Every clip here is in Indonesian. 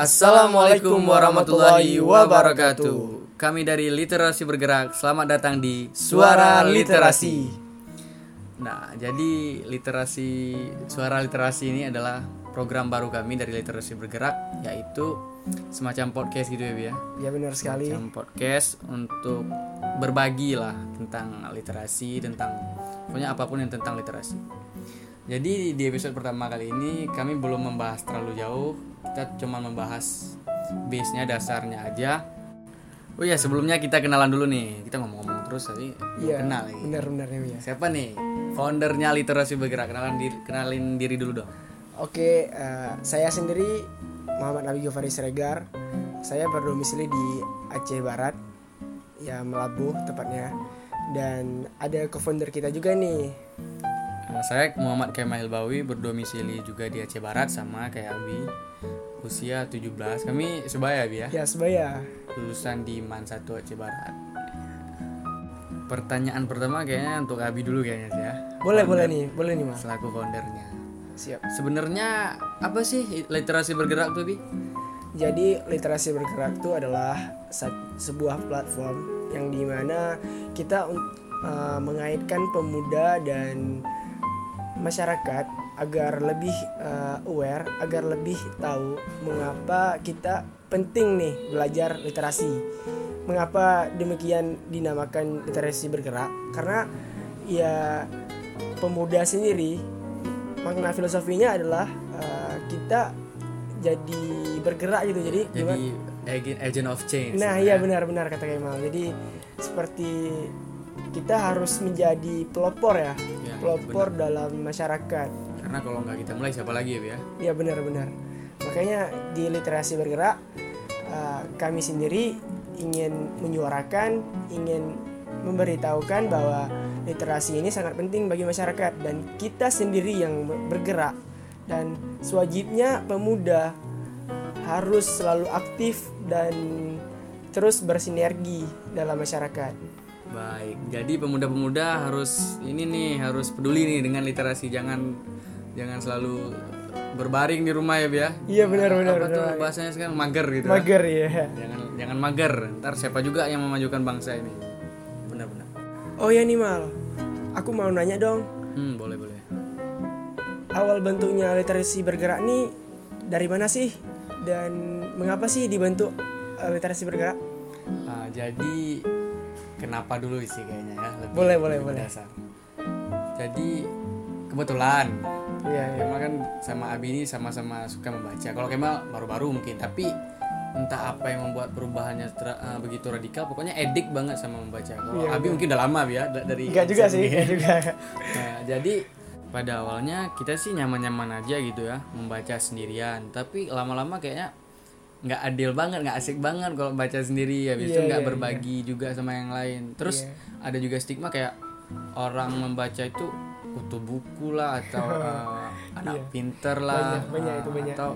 Assalamualaikum warahmatullahi wabarakatuh. Kami dari Literasi Bergerak, selamat datang di Suara Literasi. Nah, jadi literasi suara literasi ini adalah program baru kami dari Literasi Bergerak, yaitu semacam podcast gitu ya, ya. Ya benar sekali. Semacam podcast untuk berbagi lah tentang literasi, tentang pokoknya apa pun yang tentang literasi. Jadi di episode pertama kali ini kami belum membahas terlalu jauh, kita cuma membahas base-nya dasarnya aja. Oh ya sebelumnya kita kenalan dulu nih, kita ngomong-ngomong terus tadi belum Iya. kenal nih. Benar-benar ya. ya. Siapa nih? Foundernya Literasi Bergerak, kenalan diri, kenalin diri dulu dong. Oke, eh, saya sendiri Muhammad Nabi Gofari Siregar. Saya berdomisili di Aceh Barat, ya Melabuh tepatnya. Dan ada co-founder kita juga nih. Nah, saya Muhammad Kemal Bawi berdomisili juga di Aceh Barat sama kayak Abi. Usia 17. Kami sebaya Abi ya. Ya sebaya. lulusan di MAN 1 Aceh Barat. Pertanyaan pertama kayaknya untuk Abi dulu kayaknya sih ya. Boleh boleh nih, boleh nih mas. Selaku foundernya. Siap. Sebenarnya apa sih literasi bergerak tuh Bi? Jadi literasi bergerak itu adalah sebuah platform yang di mana kita eh, mengaitkan pemuda dan masyarakat agar lebih eh, aware, agar lebih tahu mengapa kita penting nih belajar literasi. Mengapa demikian dinamakan literasi bergerak? Karena ya pemuda sendiri makna filosofinya adalah eh, kita jadi bergerak gitu jadi gimana Jadi agent, agent of change. nah ya. iya benar-benar kata Kemal jadi seperti kita harus menjadi pelopor ya Pelopor dalam masyarakat Karena kalau nggak kita mulai siapa lagi ya ya? iya benar-benar makanya di literasi bergerak eh, kami sendiri ingin menyuarakan ingin memberitahukan bahwa literasi ini sangat penting bagi masyarakat dan kita sendiri yang bergerak dan sewajibnya pemuda harus selalu aktif dan terus bersinergi dalam masyarakat. Baik. Jadi pemuda-pemuda harus ini nih harus peduli nih dengan literasi jangan jangan selalu berbaring di rumah ya Bi ya. Iya benar-benar. Apa tuh bahasanya sekarang mager gitu. ya. Mager ya. Jangan jangan mager. Ntar siapa juga yang memajukan bangsa ini. Benar-benar. Oh ya nih Mal, aku mau nanya dong. Hmm, boleh boleh. Awal bentuknya literasi bergerak nih dari mana sih? Dan mengapa sih dibentuk eh, literasi bergerak? Ah, jadi kenapa dulu sih kayaknya ya? Lebih, Boleh, boleh, lebih boleh. mendasar. Jadi kebetulan Iya, iya. Kemal kan sama Abi ini sama-sama suka membaca. Kalau Kemal baru-baru mungkin, tapi entah apa yang membuat perubahannya tra- eh, begitu radikal. Pokoknya edik banget sama membaca. Kalau Iya, Abi mungkin udah lama ya da- dari. Enggak juga sih, enggak juga. Nah, jadi pada awalnya kita sih nyaman-nyaman aja gitu ya membaca sendirian. Tapi lama-lama kayaknya nggak adil banget, nggak asik banget kalau baca sendiri. Itu Iya, nggak iya, berbagi juga sama yang lain. Terus Iya. ada juga stigma kayak orang membaca itu kutu buku lah atau eh, anak Iya. pinter lah Banyak, banyak eh, itu, banyak. atau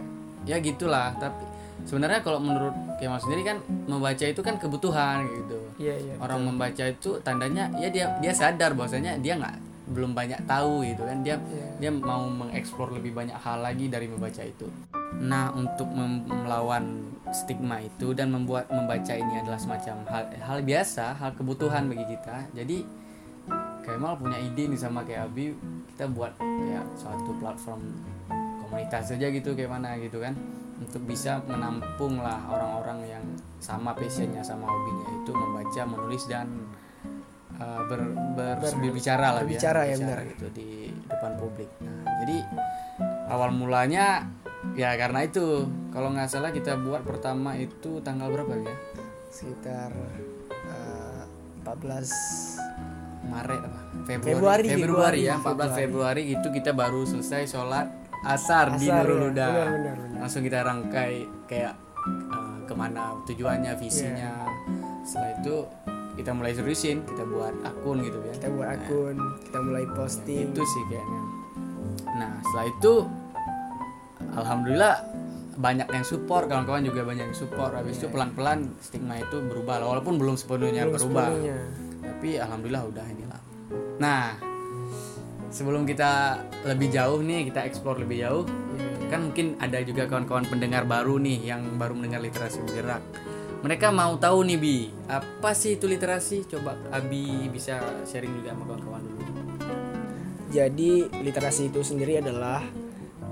ya gitulah. Tapi sebenarnya kalau menurut Kemal sendiri kan membaca itu kan kebutuhan gitu Iya, iya. orang membaca itu tandanya ya dia dia sadar bahwasanya dia nggak belum banyak tahu gitu kan. Dia Iya. dia mau mengeksplor lebih banyak hal lagi dari membaca itu. Nah untuk melawan stigma itu dan membuat membaca ini adalah semacam hal hal biasa hal kebutuhan bagi kita. Jadi Kemal punya ide nih sama kayak Abi kita buat ya suatu platform komunitas saja gitu kayak mana gitu kan. Untuk bisa menampung lah orang-orang yang sama passionnya sama hobinya itu membaca menulis dan uh, ber, ber- berbicara lah Bi, berbicara ya, Berbicara benar. gitu di depan publik nah, jadi awal mulanya ya karena itu kalau nggak salah kita buat pertama itu tanggal berapa ya Sekitar eh, 14 Maret apa Februari, Februari Februari, ya 14 Februari. Februari itu kita baru selesai sholat asar, di Asar, Nurul ya. Huda Benar, benar, benar. langsung kita rangkai kayak uh, ke mana tujuannya visinya Iya. setelah itu kita mulai seriusin kita buat akun gitu ya kita buat akun, kita mulai posting. itu sih kayaknya nah setelah itu alhamdulillah banyak yang support kawan-kawan juga banyak yang support habis itu pelan-pelan stigma itu berubah walaupun belum sepenuhnya Iya. Belum berubah sepenuhnya. tapi alhamdulillah udah inilah nah sebelum kita lebih jauh nih kita explore lebih jauh Iya. kan mungkin ada juga kawan-kawan pendengar baru nih yang baru mendengar literasi bergerak mereka mau tahu nih bi apa sih itu literasi coba abi bisa sharing juga sama kawan-kawan dulu Jadi literasi itu sendiri adalah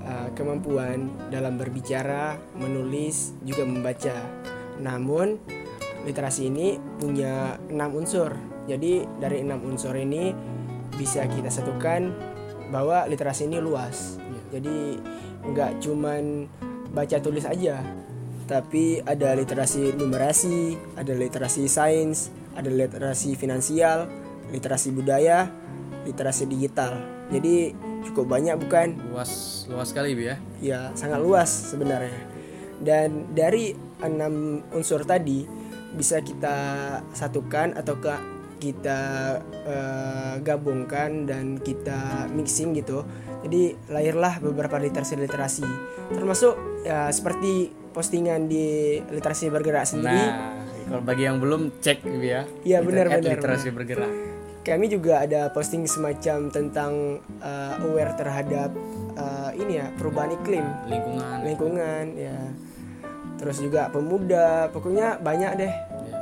uh, kemampuan dalam berbicara, menulis, juga membaca. Namun literasi ini punya enam unsur. Jadi dari enam unsur ini bisa kita satukan bahwa literasi ini luas. Jadi nggak cuman baca tulis aja, tapi ada literasi numerasi, ada literasi sains, ada literasi finansial, literasi budaya, literasi digital. Jadi cukup banyak bukan? luas luas sekali ya Ya sangat luas sebenarnya. Dan dari enam unsur tadi bisa kita satukan atau ke kita eh, gabungkan dan kita mixing gitu. Jadi lahirlah beberapa literasi-literasi. Termasuk ya seperti postingan di literasi bergerak sendiri. nah kalau bagi yang belum cek bi ya. Iya, benar, benar, literasi bergerak. Kami juga ada posting semacam tentang uh, aware terhadap uh, ini ya perubahan iklim. Lingkungan. Lingkungan ya. Terus juga pemuda pokoknya banyak deh. Ya,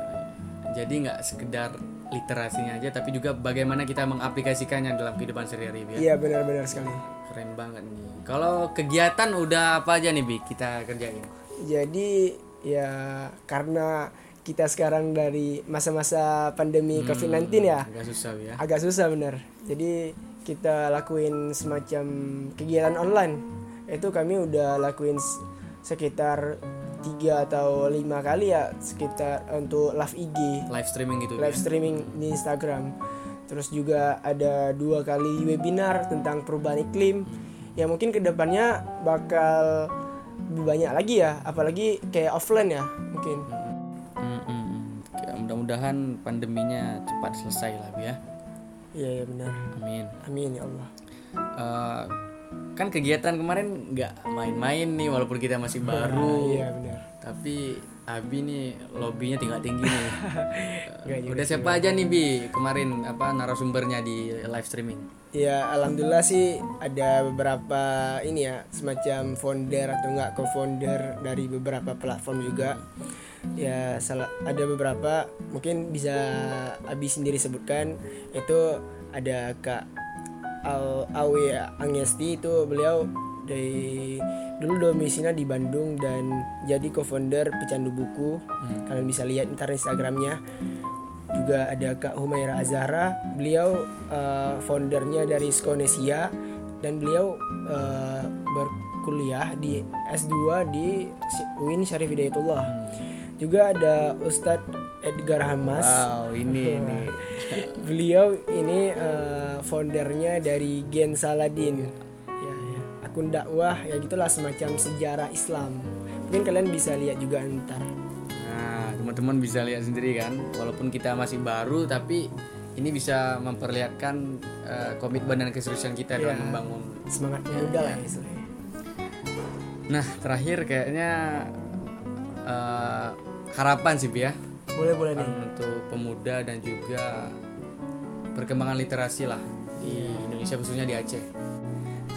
jadi nggak sekedar literasinya aja tapi juga bagaimana kita mengaplikasikannya dalam kehidupan sehari-hari ya. Iya benar-benar sekali. Keren banget nih. Kalau kegiatan udah apa aja nih bi kita kerjain jadi ya karena kita sekarang dari masa-masa pandemi COVID-19 ya agak susah ya. agak susah bener. Jadi kita lakuin semacam kegiatan online. Itu kami udah lakuin sekitar tiga atau lima kali ya sekitar untuk live IG live streaming gitu live ya? streaming di Instagram. Terus juga ada dua kali webinar tentang perubahan iklim. Ya mungkin ke depannya bakal lebih banyak lagi ya apalagi kayak offline ya mungkin. Mm, mm, mm. Ya, mudah-mudahan pandeminya cepat selesai lah ya. Iya ya benar. Amin. Amin ya Allah. Eh, kan kegiatan kemarin nggak main-main nih walaupun kita masih baru. iya benar. Tapi Abi nih lobbynya tingkat tinggi nih. Udah siapa aja nih Bi? Kemarin apa narasumbernya di live streaming? Ya alhamdulillah sih ada beberapa ini ya semacam founder atau enggak co-founder dari beberapa platform juga. Ya salah ada beberapa mungkin bisa Abi sendiri sebutkan. Itu ada Kak Al Awe Angesti itu beliau dari dulu domisilinya di Bandung dan jadi co-founder pecandu buku. Kalian bisa lihat ntar Instagramnya. Juga ada Kak Humaira Azhara. Beliau uh, foundernya dari Skonesia. Dan beliau uh, berkuliah di S2 di UIN Syarif Hidayatullah. Juga ada Ustadz Edgar Hamas. Wow ini nih beliau ini uh, foundernya dari Gen Saladin. Ya, ya. Akun dakwah ya gitulah semacam sejarah Islam mungkin kalian bisa lihat juga ntar Nah, teman-teman bisa lihat sendiri kan, walaupun kita masih baru tapi ini bisa memperlihatkan eh, komitmen dan keseriusan kita dalam Iya. membangun. semangat muda lah ya istilahnya. Nah, terakhir kayaknya eh, harapan sih ya boleh boleh nih untuk pemuda dan juga perkembangan literasi lah di Indonesia khususnya di Aceh.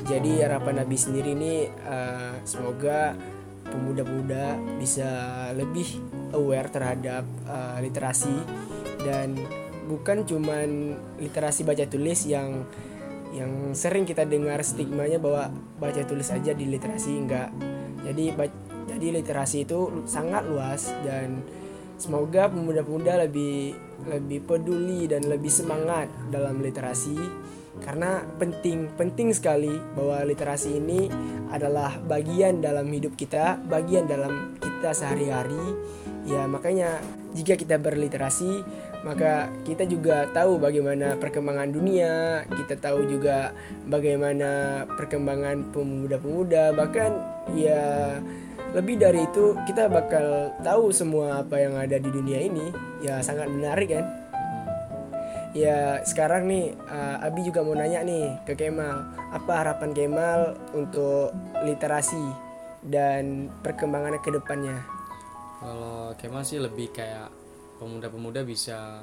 Jadi harapan Nabi sendiri ini eh, semoga pemuda-pemuda bisa lebih aware terhadap eh, literasi dan bukan cuman literasi baca tulis yang yang sering kita dengar stigmanya bahwa baca tulis aja di literasi enggak. Jadi jadi literasi itu sangat luas dan semoga pemuda-pemuda lebih lebih peduli dan lebih semangat dalam literasi karena penting penting sekali bahwa literasi ini adalah bagian dalam hidup kita bagian dalam kita sehari-hari. Ya makanya jika kita berliterasi maka kita juga tahu bagaimana perkembangan dunia kita tahu juga bagaimana perkembangan pemuda-pemuda bahkan ya lebih dari itu kita bakal tahu semua apa yang ada di dunia ini. Ya sangat menarik kan Ya sekarang nih uh, Abi juga mau nanya nih ke Kemal. Apa harapan Kemal untuk literasi dan perkembangannya ke depannya? Kalau Kemal sih lebih kayak pemuda-pemuda bisa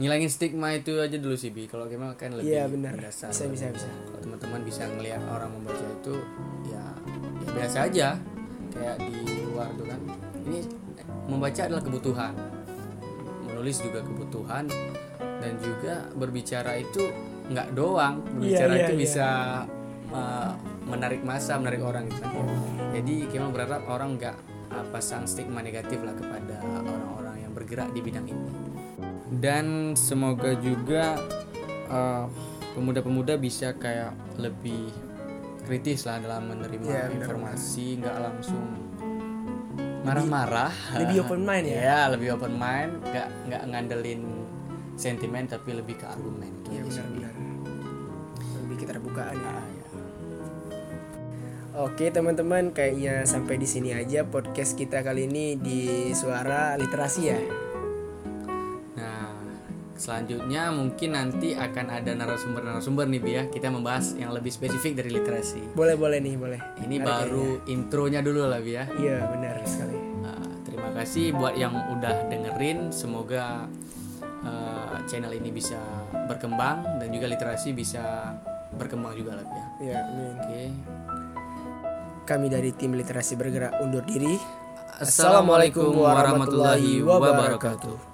ngilangin stigma itu aja dulu sih Bi. Kalau Kemal kan lebih Iya benar. mendasar. Bisa bisa bisa. Kalau teman-teman bisa ngelihat orang membaca itu ya ya biasa aja. Kayak di luar tuh kan. Ini membaca adalah kebutuhan menulis juga kebutuhan dan juga berbicara itu nggak doang. Berbicara iya, itu iya. bisa uh, menarik masa menarik orang gitu kan. Jadi kita berharap orang nggak uh, pasang stigma negatif lah kepada orang-orang yang bergerak di bidang ini. Dan semoga juga uh, pemuda-pemuda bisa kayak lebih kritis lah dalam menerima Iya, benar, informasi nggak langsung marah-marah lebih open mind ya ya lebih open mind nggak nggak ngandelin sentimen tapi lebih ke argumen itu Iya aja sih. benar-benar lebih keterbukaan ya Ah, ya. Oke teman-teman kayaknya sampai di sini aja podcast kita kali ini di suara literasi ya Nah, selanjutnya mungkin nanti akan ada narasumber-narasumber nih Bi ya. Kita membahas yang lebih spesifik dari literasi. boleh boleh nih boleh Ini Menarik baru intronya dulu lah Bi ya. iya benar sekali kasih buat yang udah dengerin. Semoga eh, channel ini bisa berkembang dan juga literasi bisa berkembang juga lah ya. ya amin Oke. kami dari tim literasi bergerak undur diri Assalamualaikum warahmatullahi wabarakatuh.